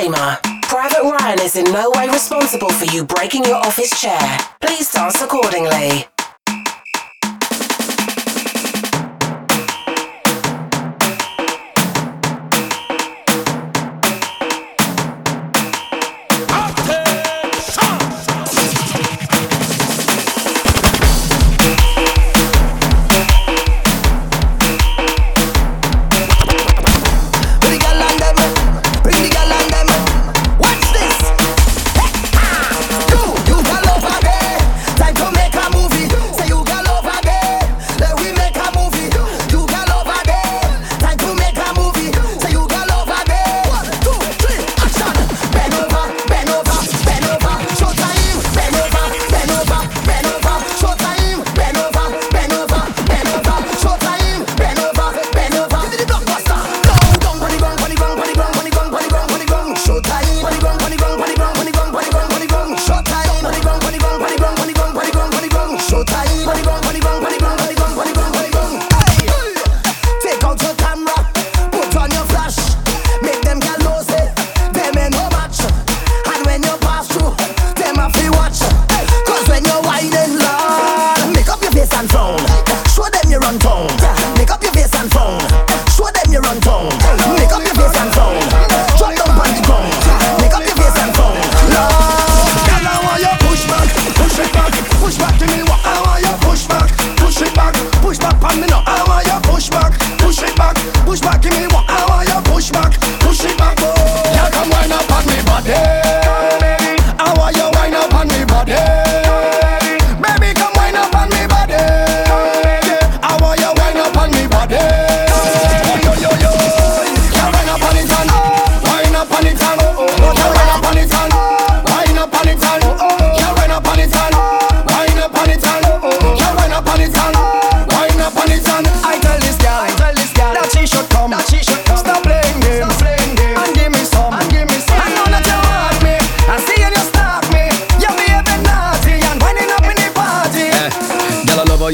Disclaimer Private Ryan is in no way responsible for you breaking your office chair. Please dance accordingly.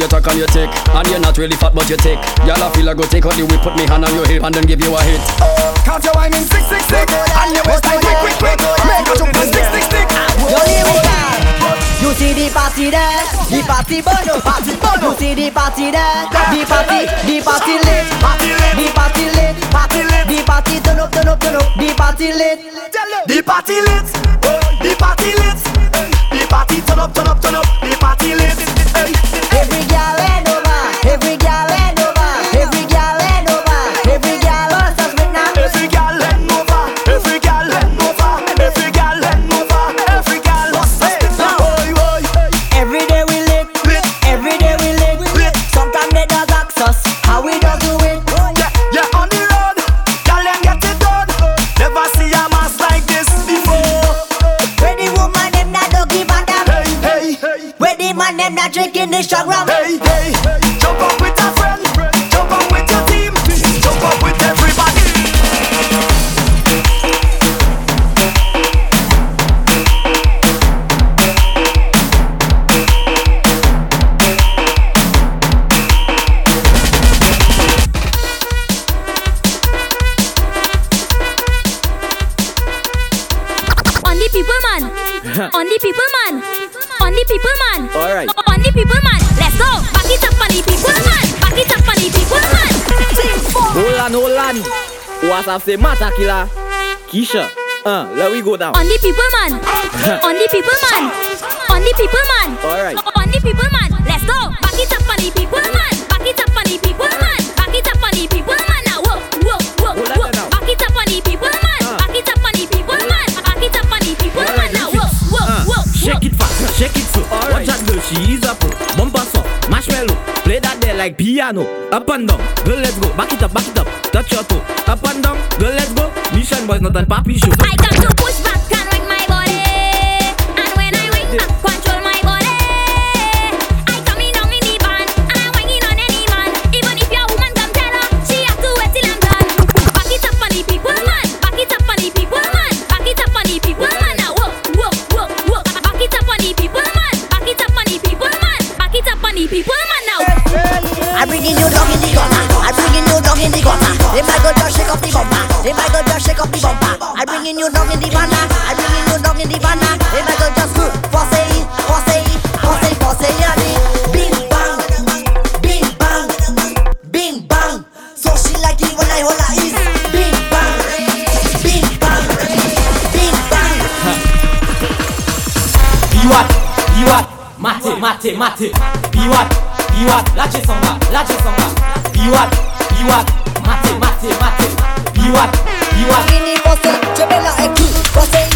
you talk and you tick. And you're not really fat but you tick. Y'all I feel I go take on you, we put me hand on your hip And then give you a hit. Count your wine in six, six, six And you your waistline quick, quick, quick. Make a jump and six six six. Yo, here we go you see the party there, the party bono, oh, party bono. Oh. You see the party there, the party, the party lit, party lit, the party lit, party lit, the party turn up, turn up, turn up, the party lit, the party lit, the party lit. The party turn up, turn up, turn up. The party lit. Every girl eh, head over, every girl. They struggle. Say Mata Killer. Keisha. Uh, let we go down. On the people man. on the people man. On the people man. Alright. On the people man. Let's go. Back it up on the people man. Back it up on the people man. Back it up on the people man. Now whoa, whoa, whoa, whoa. Back it up on the people man. Back it up on the people man. Back it up on the people man. Now whoa, whoa, whoa. Shake it fast, shake it slow. Watch that girl, she is a pro. Bumper song, marshmallow. Play that there like piano. Up and down, girl, let's go. Back it up, back it up. Touch your toe. Up and down, girl, let's go. Mission boys, not an papi show. I got to push maté, maté. Biwat, biwat, lâchez s'en va, lâchez s'en va. Biwat, biwat, maté, maté, maté. Biwat, biwat. Mini bossé, eh, je vais la équipe, eh, bossé. Eh,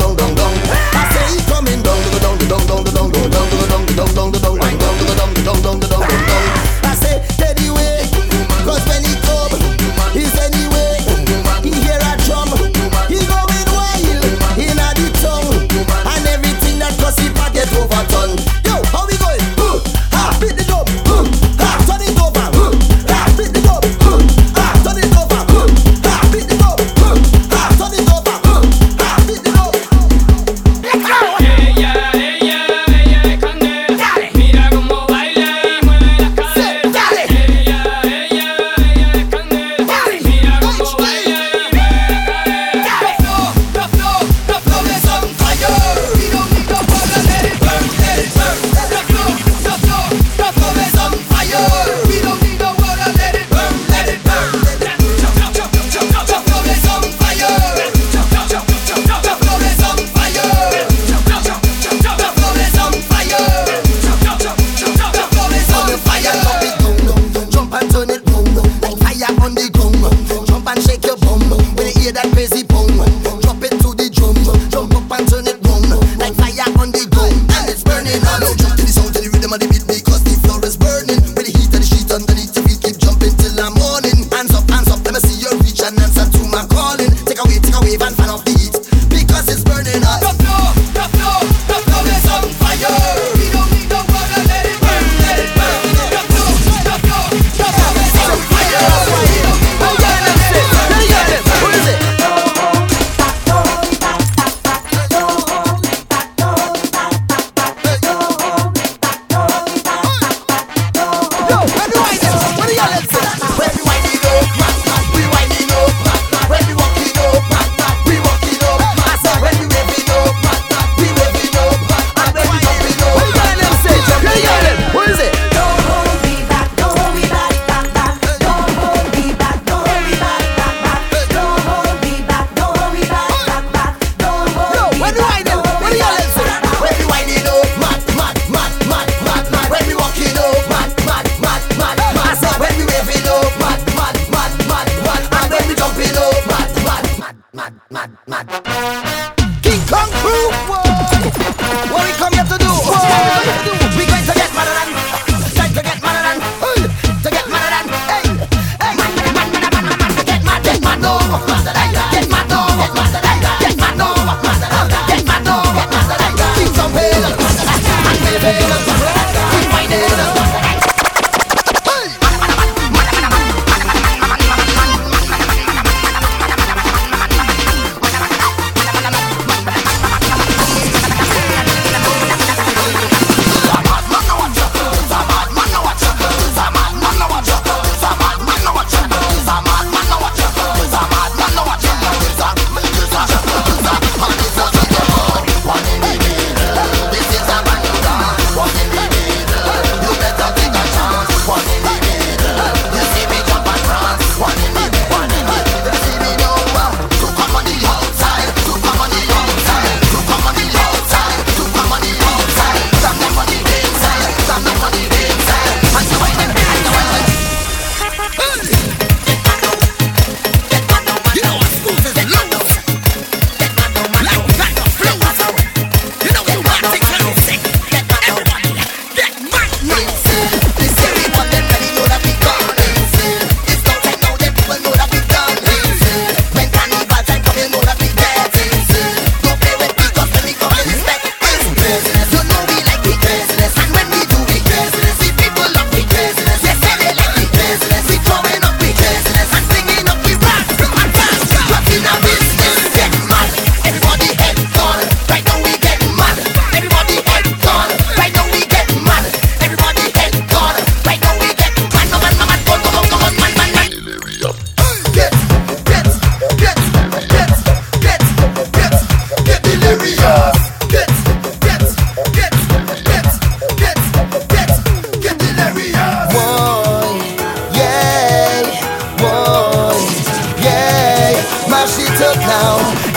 now.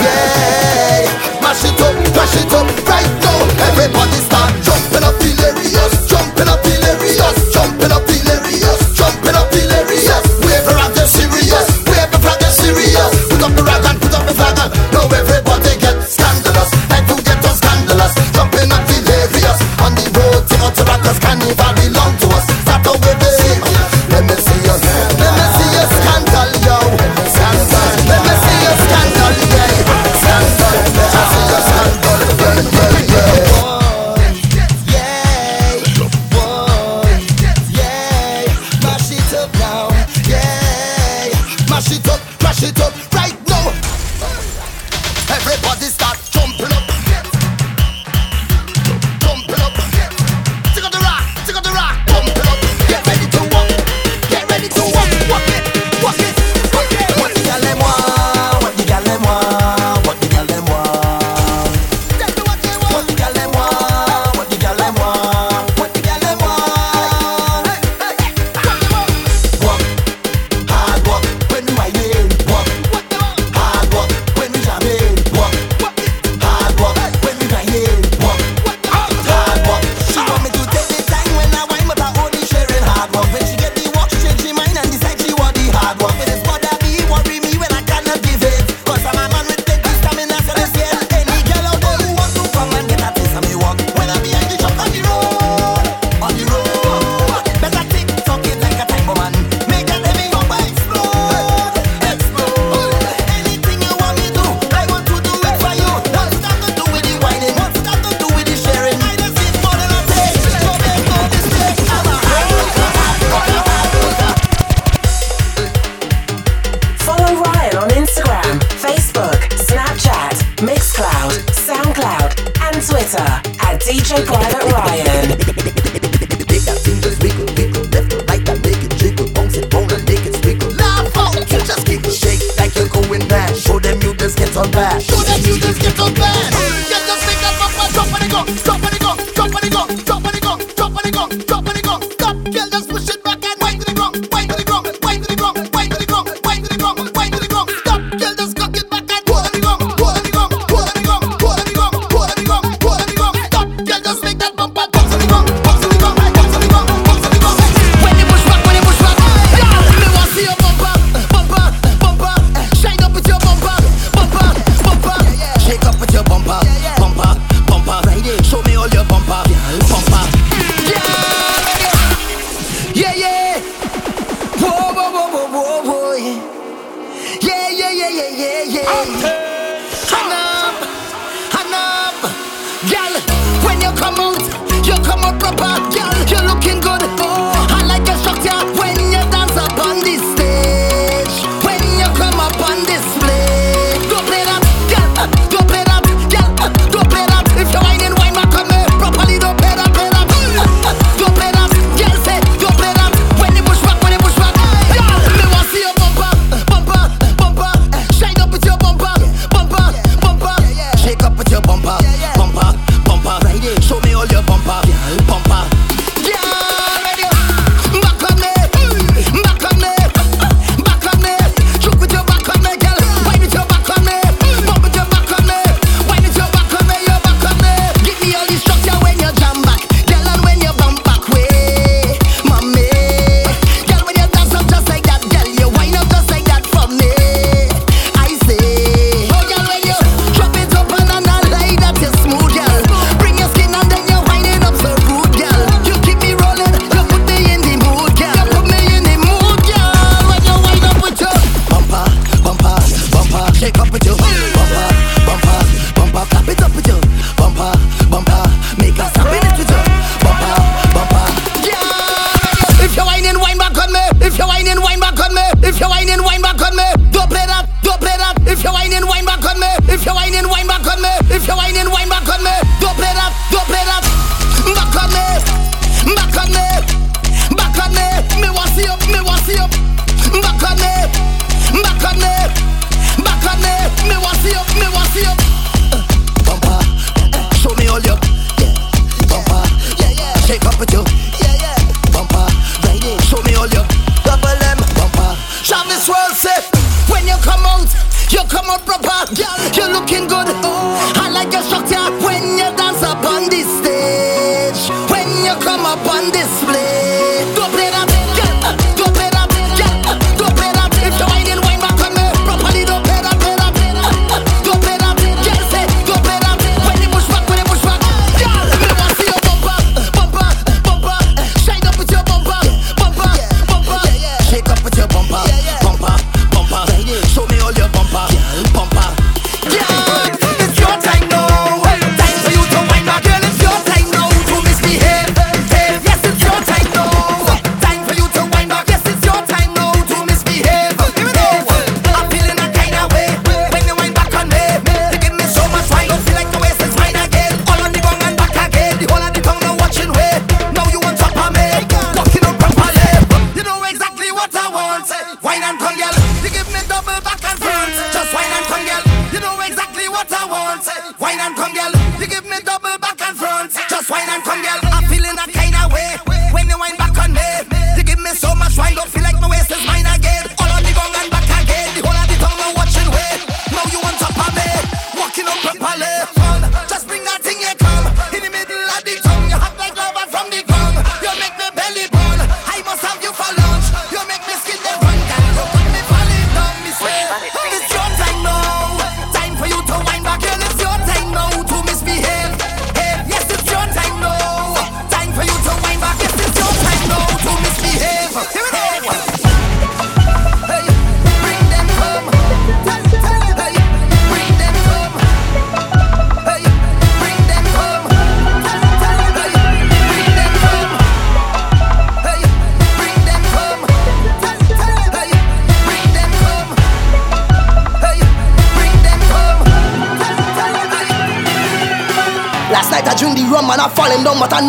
Bumper, bumper, bumper. Show me all your bumper, bumper.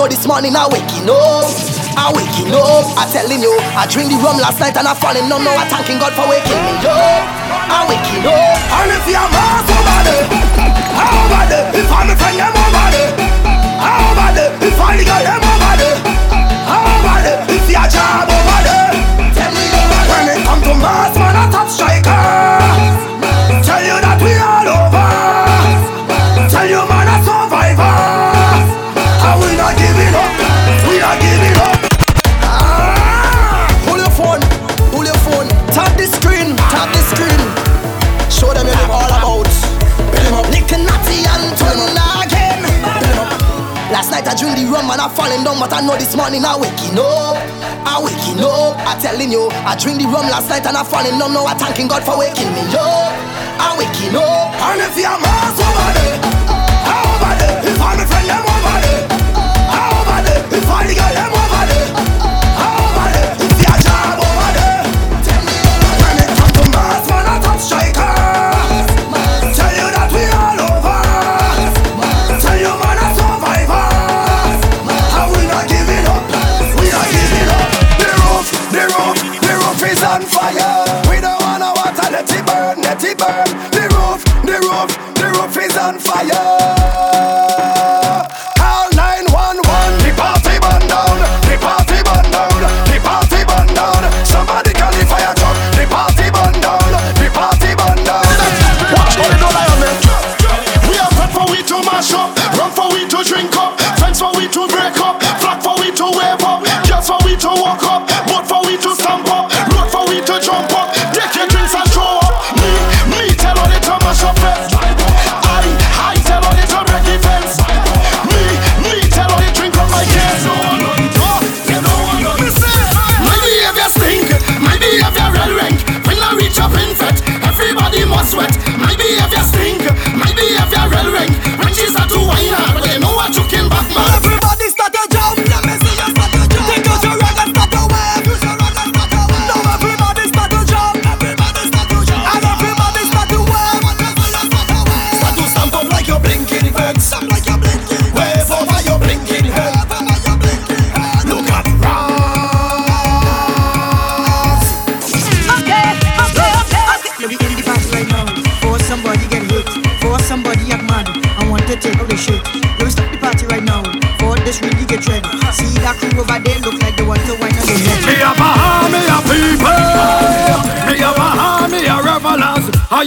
This morning I waking up. I waking up. I telling you, I drink the rum last night and I falling numb. Now I thanking God for waking me up. I waking up. And if you're mad somebody, how? If I'm a friend, I'm over there. How? If I legal, I'm over there. How over there? If you're job over there. Tell me. When it come to mass, man, I top striker. drink the rum and I'm falling down, but I know this morning I waking up. I waking up. I telling you, I drink the rum last night and I'm falling down. Now I thanking God for waking me up. I waking up. And if you're mass over there, I over there. If I'm a friend, I'm over there. I over there. If I the girl, I'm is on fire. We don't wanna water, let it burn, let it burn. The roof, the roof, the roof is on fire.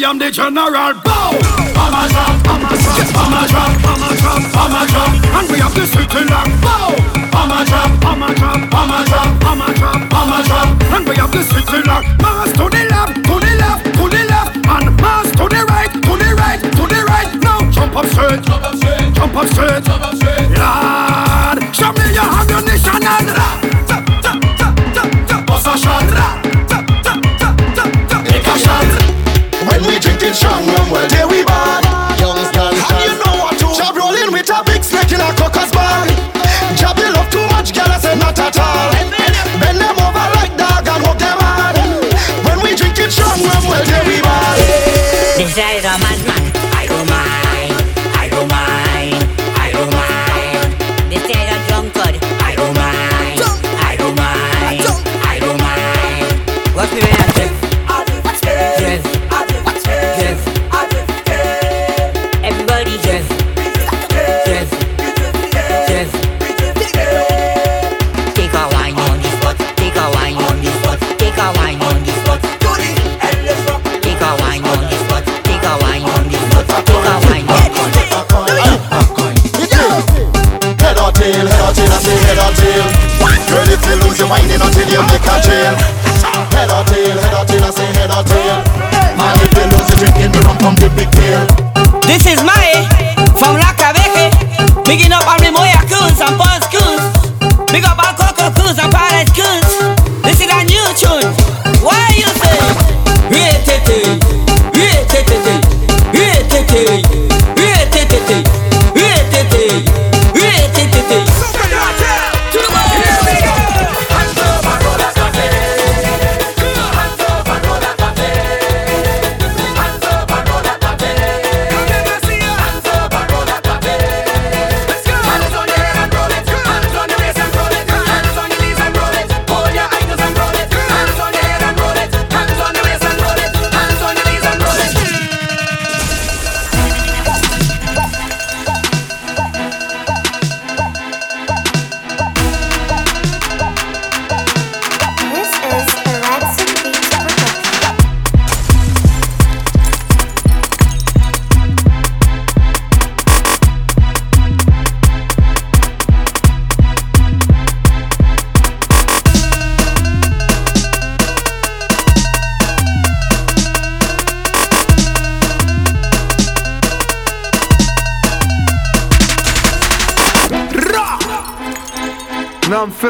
am the general. Bow! Bomber drop, bomber drop, bomber drop, bomber drop, bomber drop. And we have the city lock. Bow! Bomber drop, bomber drop, bomber drop, bomber drop, bomber drop. And we have the city lock. Mass to the left, to the left, to the left. And mass to the right, to the right, to the right. Now jump up straight, jump up straight, jump up straight. Lord, show me your ammunition and rock.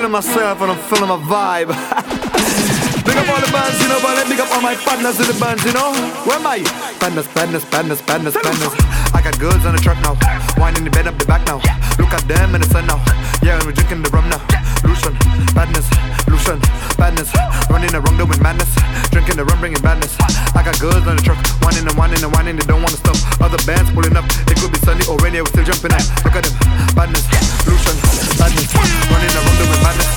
feeling myself and I'm feeling my vibe. big up all the bands, you know, but let big up all my partners in the bands, you know. Where am I? Partners, partners, partners, partners, partners. I got girls on the truck now, winding the bed up the back now. Look at them in the sun now. Yeah, and we're drinking the rum now. Lucian, badness, Lucian, badness. Running around doing madness, drinking the rum, bringing badness got girls on the truck. One in the one in the one in they don't wanna stop. Other bands pulling up, it could be sunny or rainy, we're still jumping out. Look at them, badness, pollution, badness, running around them with badness.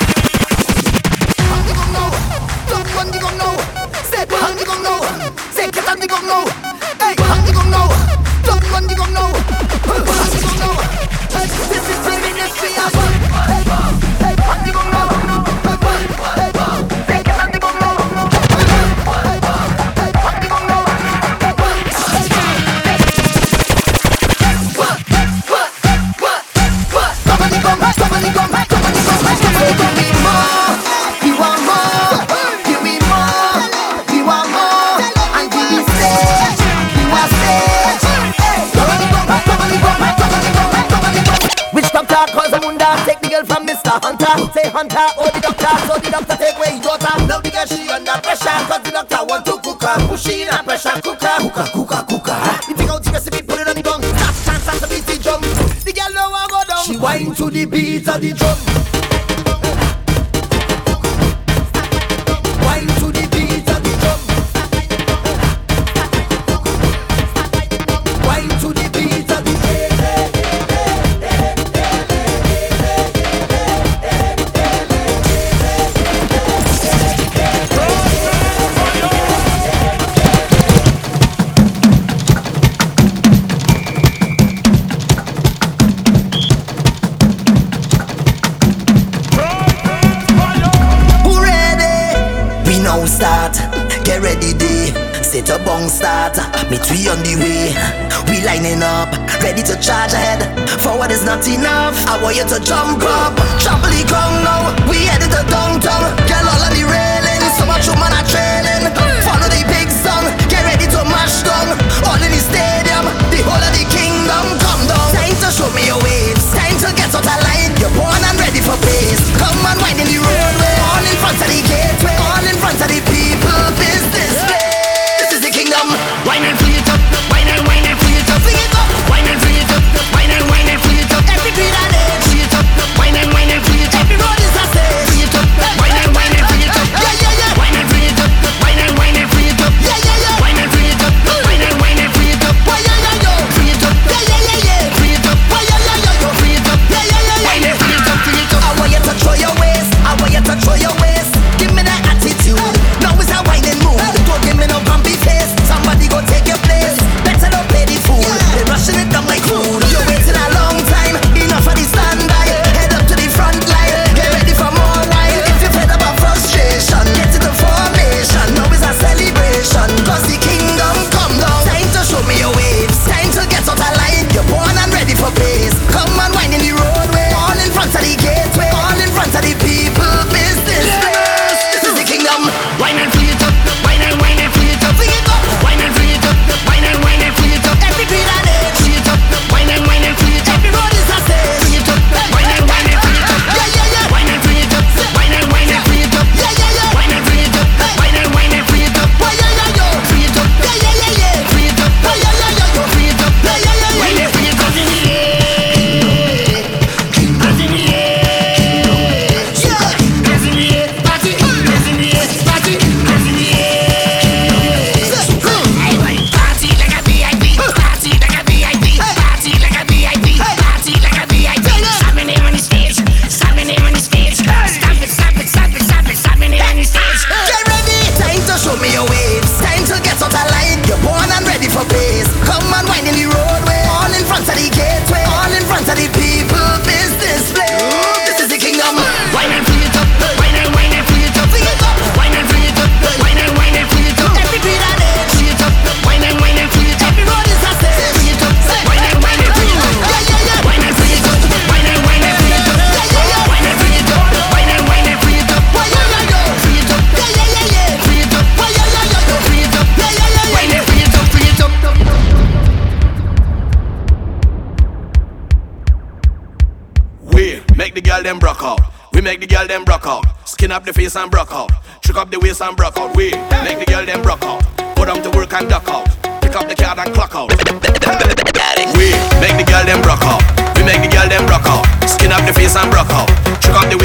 Hey, this is hunter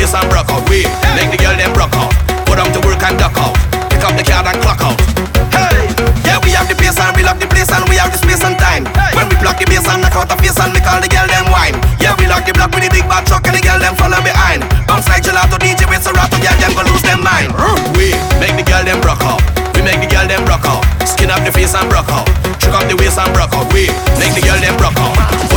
face and broke out. We make the girl them broke out. Put them to work and duck out. Pick up the card and clock out. Hey, yeah, we have the place and we love the place and we have the space and time. Hey. When we block the bass and knock out the face and make all the girl them whine. Yeah, we lock the block with the big bad truck and the girl them follow behind. Bounce like gelato DJ with Serato, girl them go lose them mind. We make the girl them broke out. We make the girl them broke out. Skin up the face and broke out. Trick up the waist and broke out. We make the girl them broke out.